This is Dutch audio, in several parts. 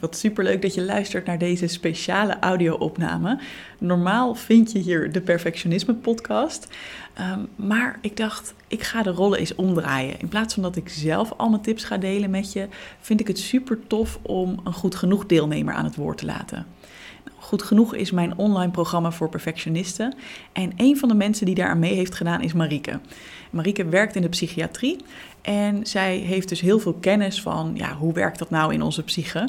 wat superleuk dat je luistert naar deze speciale audio-opname. Normaal vind je hier de Perfectionisme podcast. Ehm, maar ik dacht, ik ga de rollen eens omdraaien. In plaats van dat ik zelf al mijn tips ga delen met je, vind ik het super tof om een goed genoeg deelnemer aan het woord te laten. Goed genoeg is mijn online programma voor perfectionisten. En een van de mensen die daar aan mee heeft gedaan is Marieke. Marieke werkt in de psychiatrie en zij heeft dus heel veel kennis van ja, hoe werkt dat nou in onze psyche.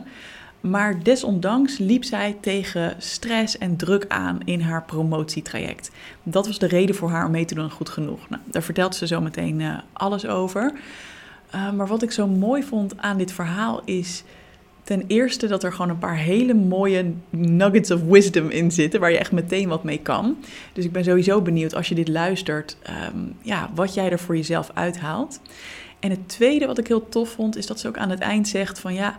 Maar desondanks liep zij tegen stress en druk aan in haar promotietraject. Dat was de reden voor haar om mee te doen goed genoeg. Nou, daar vertelt ze zo meteen uh, alles over. Uh, maar wat ik zo mooi vond aan dit verhaal is ten eerste dat er gewoon een paar hele mooie nuggets of wisdom in zitten, waar je echt meteen wat mee kan. Dus ik ben sowieso benieuwd als je dit luistert, um, ja, wat jij er voor jezelf uithaalt. En het tweede wat ik heel tof vond, is dat ze ook aan het eind zegt van ja,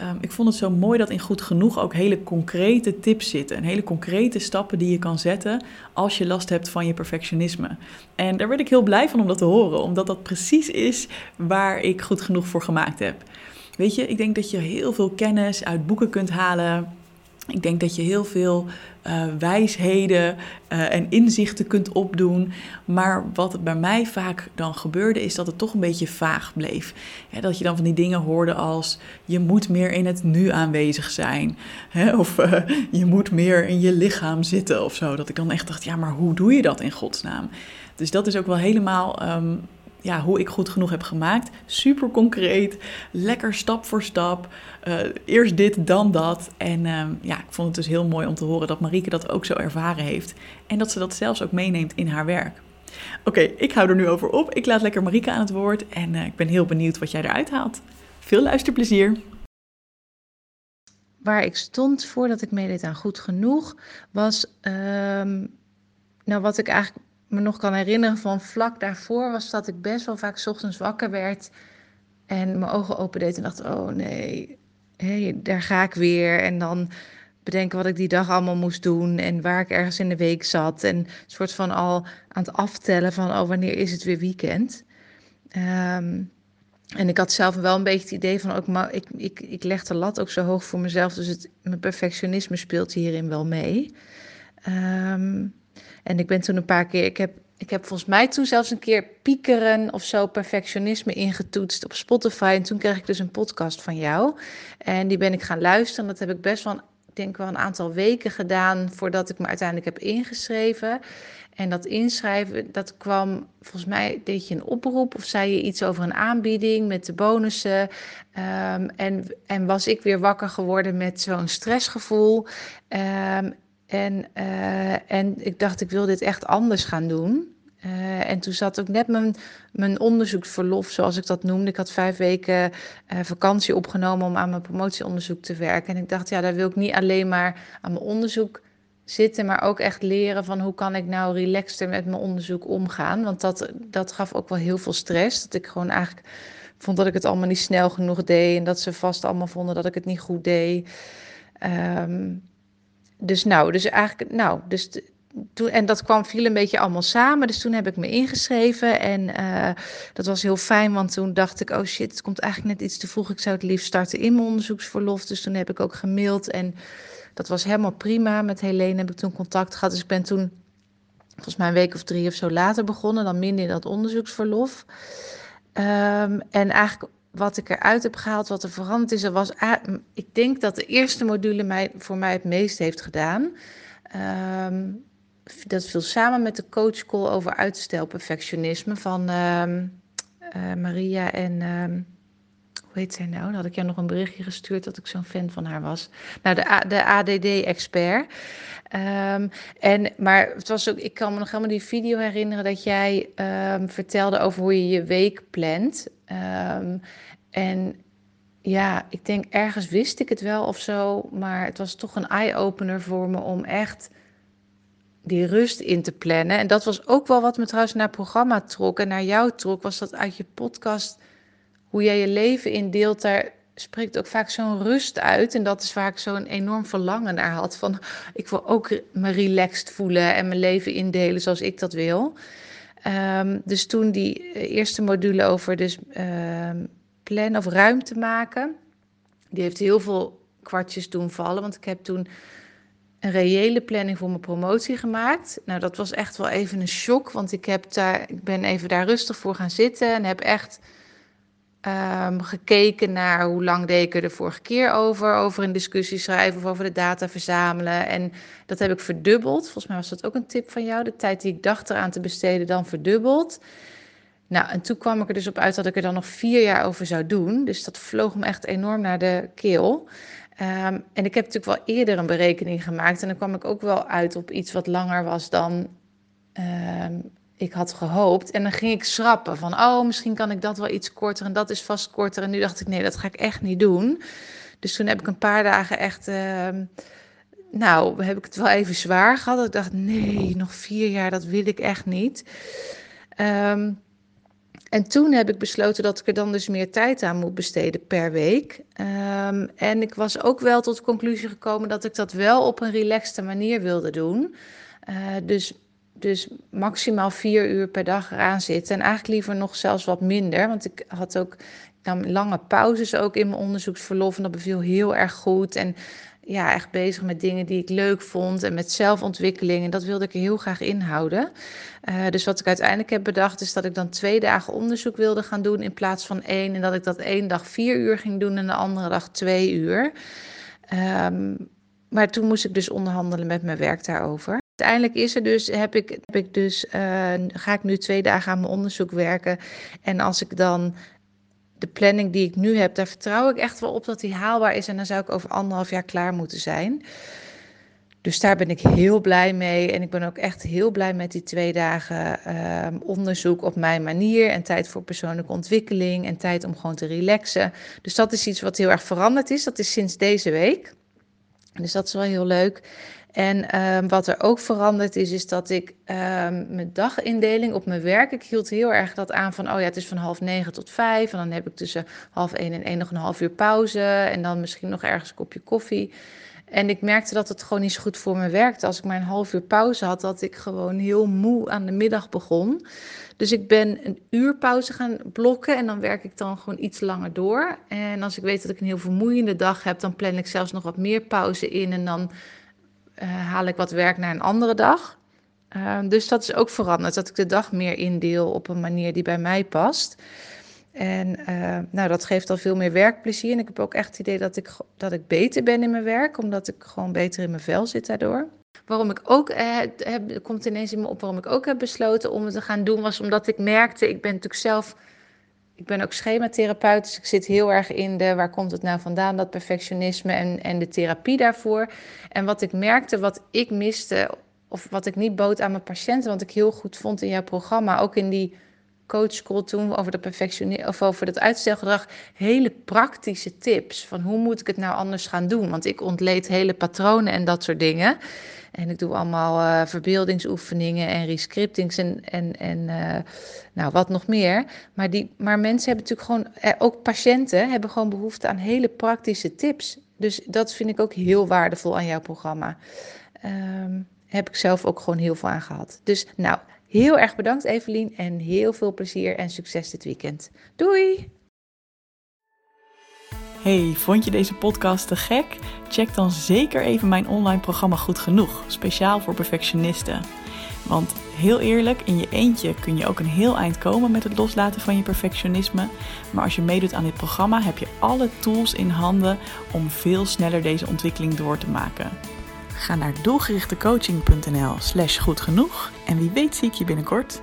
um, ik vond het zo mooi dat in Goed Genoeg ook hele concrete tips zitten. En hele concrete stappen die je kan zetten als je last hebt van je perfectionisme. En daar werd ik heel blij van om dat te horen, omdat dat precies is waar ik Goed Genoeg voor gemaakt heb. Weet je, ik denk dat je heel veel kennis uit boeken kunt halen. Ik denk dat je heel veel uh, wijsheden uh, en inzichten kunt opdoen. Maar wat bij mij vaak dan gebeurde, is dat het toch een beetje vaag bleef. dat je dan van die dingen hoorde als je moet meer in het nu aanwezig zijn. of uh, je moet meer in je lichaam zitten of zo. Dat ik dan echt dacht, ja, maar hoe doe je dat in godsnaam? Dus dat is ook wel helemaal um, ja, hoe ik goed genoeg heb gemaakt. Super concreet, lekker stap voor stap. Uh, eerst dit, dan dat. En uh, ja, ik vond het dus heel mooi om te horen dat Marieke dat ook zo ervaren heeft. En dat ze dat zelfs ook meeneemt in haar werk. Oké, ik hou er nu over op. Ik laat lekker Marieke aan het woord. En uh, ik ben heel benieuwd wat jij eruit haalt. Veel luisterplezier. Waar ik stond voordat ik meedeed aan Goed Genoeg, was... Um, nou, wat ik eigenlijk me nog kan herinneren van vlak daarvoor was dat ik best wel vaak ochtends wakker werd en mijn ogen opendeed en dacht: oh nee, daar ga ik weer. En dan bedenken wat ik die dag allemaal moest doen en waar ik ergens in de week zat. En soort van al aan het aftellen van: oh, wanneer is het weer weekend? Um, en ik had zelf wel een beetje het idee van ook, maar ik, ik, ik leg de lat ook zo hoog voor mezelf. Dus het, mijn perfectionisme speelt hierin wel mee. Um, en ik ben toen een paar keer, ik heb, ik heb volgens mij toen zelfs een keer piekeren of zo, perfectionisme ingetoetst op Spotify. En toen kreeg ik dus een podcast van jou. En die ben ik gaan luisteren. Dat heb ik best wel, ik denk wel een aantal weken gedaan voordat ik me uiteindelijk heb ingeschreven. En dat inschrijven, dat kwam, volgens mij deed je een oproep of zei je iets over een aanbieding met de bonussen. Um, en, en was ik weer wakker geworden met zo'n stressgevoel. Um, en, uh, en ik dacht, ik wil dit echt anders gaan doen. Uh, en toen zat ook net mijn, mijn onderzoeksverlof, zoals ik dat noemde. Ik had vijf weken uh, vakantie opgenomen om aan mijn promotieonderzoek te werken. En ik dacht, ja, daar wil ik niet alleen maar aan mijn onderzoek zitten, maar ook echt leren van hoe kan ik nou relaxter met mijn onderzoek omgaan. Want dat, dat gaf ook wel heel veel stress. Dat ik gewoon eigenlijk vond dat ik het allemaal niet snel genoeg deed. En dat ze vast allemaal vonden dat ik het niet goed deed. Um, dus nou, dus eigenlijk, nou, dus toen, en dat kwam viel een beetje allemaal samen. Dus toen heb ik me ingeschreven. En uh, dat was heel fijn, want toen dacht ik: oh shit, het komt eigenlijk net iets te vroeg. Ik zou het liefst starten in mijn onderzoeksverlof. Dus toen heb ik ook gemaild. En dat was helemaal prima. Met Helene heb ik toen contact gehad. Dus ik ben toen, volgens mij een week of drie of zo later begonnen. Dan minder in dat onderzoeksverlof. Um, en eigenlijk wat ik eruit heb gehaald, wat er veranderd is, was, ik denk dat de eerste module mij, voor mij het meest heeft gedaan. Um, dat viel samen met de coachcall over uitstelperfectionisme van um, uh, Maria en um, hoe heet zij nou? Dan had ik jou nog een berichtje gestuurd dat ik zo'n fan van haar was. Nou, de, de ADD-expert. Um, en, maar het was ook, ik kan me nog helemaal die video herinneren dat jij um, vertelde over hoe je je week plant. Um, en ja, ik denk ergens wist ik het wel of zo, maar het was toch een eye-opener voor me om echt die rust in te plannen. En dat was ook wel wat me trouwens naar programma trok en naar jou trok, was dat uit je podcast, hoe jij je leven indeelt, daar spreekt ook vaak zo'n rust uit. En dat is waar ik zo'n enorm verlangen naar had. Van ik wil ook me relaxed voelen en mijn leven indelen zoals ik dat wil. Um, dus toen die eerste module over dus, um, plannen of ruimte maken. Die heeft heel veel kwartjes doen vallen. Want ik heb toen een reële planning voor mijn promotie gemaakt. Nou, dat was echt wel even een shock, want ik, heb daar, ik ben even daar rustig voor gaan zitten en heb echt um, gekeken naar hoe lang deed ik er de vorige keer over, over een discussie schrijven of over de data verzamelen. En dat heb ik verdubbeld. Volgens mij was dat ook een tip van jou. De tijd die ik dacht eraan te besteden, dan verdubbeld. Nou, en toen kwam ik er dus op uit dat ik er dan nog vier jaar over zou doen. Dus dat vloog me echt enorm naar de keel. Um, en ik heb natuurlijk wel eerder een berekening gemaakt. En dan kwam ik ook wel uit op iets wat langer was dan um, ik had gehoopt. En dan ging ik schrappen van, oh, misschien kan ik dat wel iets korter en dat is vast korter. En nu dacht ik, nee, dat ga ik echt niet doen. Dus toen heb ik een paar dagen echt, uh, nou, heb ik het wel even zwaar gehad. Ik dacht, nee, nog vier jaar, dat wil ik echt niet. Um, en toen heb ik besloten dat ik er dan dus meer tijd aan moet besteden per week. Um, en ik was ook wel tot de conclusie gekomen dat ik dat wel op een relaxte manier wilde doen. Uh, dus dus maximaal vier uur per dag eraan zitten. En eigenlijk liever nog zelfs wat minder. Want ik had ook nam lange pauzes ook in mijn onderzoeksverlof. En dat beviel heel erg goed. En ja, echt bezig met dingen die ik leuk vond. En met zelfontwikkeling. En dat wilde ik heel graag inhouden. Uh, dus wat ik uiteindelijk heb bedacht is dat ik dan twee dagen onderzoek wilde gaan doen. In plaats van één. En dat ik dat één dag vier uur ging doen en de andere dag twee uur. Um, maar toen moest ik dus onderhandelen met mijn werk daarover. Uiteindelijk is er dus, heb ik, heb ik dus, uh, ga ik nu twee dagen aan mijn onderzoek werken. En als ik dan de planning die ik nu heb, daar vertrouw ik echt wel op dat die haalbaar is. En dan zou ik over anderhalf jaar klaar moeten zijn. Dus daar ben ik heel blij mee. En ik ben ook echt heel blij met die twee dagen uh, onderzoek op mijn manier. En tijd voor persoonlijke ontwikkeling. En tijd om gewoon te relaxen. Dus dat is iets wat heel erg veranderd is. Dat is sinds deze week. Dus dat is wel heel leuk. En um, wat er ook veranderd is, is dat ik um, mijn dagindeling op mijn werk, ik hield heel erg dat aan van, oh ja, het is van half negen tot vijf. En dan heb ik tussen half één en één nog een half uur pauze. En dan misschien nog ergens een kopje koffie. En ik merkte dat het gewoon niet zo goed voor me werkte. Als ik maar een half uur pauze had, dat ik gewoon heel moe aan de middag begon. Dus ik ben een uur pauze gaan blokken en dan werk ik dan gewoon iets langer door. En als ik weet dat ik een heel vermoeiende dag heb, dan plan ik zelfs nog wat meer pauze in en dan uh, haal ik wat werk naar een andere dag. Uh, dus dat is ook veranderd, dat ik de dag meer indeel op een manier die bij mij past. En uh, nou, dat geeft al veel meer werkplezier. En ik heb ook echt het idee dat ik, dat ik beter ben in mijn werk, omdat ik gewoon beter in mijn vel zit daardoor. Waarom ik ook, eh, heb, komt ineens in me op, waarom ik ook heb besloten om het te gaan doen, was omdat ik merkte, ik ben natuurlijk zelf, ik ben ook schematherapeut, dus ik zit heel erg in de, waar komt het nou vandaan, dat perfectionisme en, en de therapie daarvoor. En wat ik merkte, wat ik miste, of wat ik niet bood aan mijn patiënten, wat ik heel goed vond in jouw programma, ook in die coachschool toen over, de perfectionisme of over dat uitstelgedrag, hele praktische tips van hoe moet ik het nou anders gaan doen, want ik ontleed hele patronen en dat soort dingen. En ik doe allemaal uh, verbeeldingsoefeningen en rescriptings en, en, en uh, nou, wat nog meer. Maar, die, maar mensen hebben natuurlijk gewoon, eh, ook patiënten hebben gewoon behoefte aan hele praktische tips. Dus dat vind ik ook heel waardevol aan jouw programma. Um, heb ik zelf ook gewoon heel veel aan gehad. Dus nou, heel erg bedankt Evelien en heel veel plezier en succes dit weekend. Doei! Hey, vond je deze podcast te gek? Check dan zeker even mijn online programma Goed Genoeg, speciaal voor perfectionisten. Want heel eerlijk, in je eentje kun je ook een heel eind komen met het loslaten van je perfectionisme. Maar als je meedoet aan dit programma, heb je alle tools in handen om veel sneller deze ontwikkeling door te maken. Ga naar doelgerichtecoaching.nl slash goed genoeg en wie weet zie ik je binnenkort.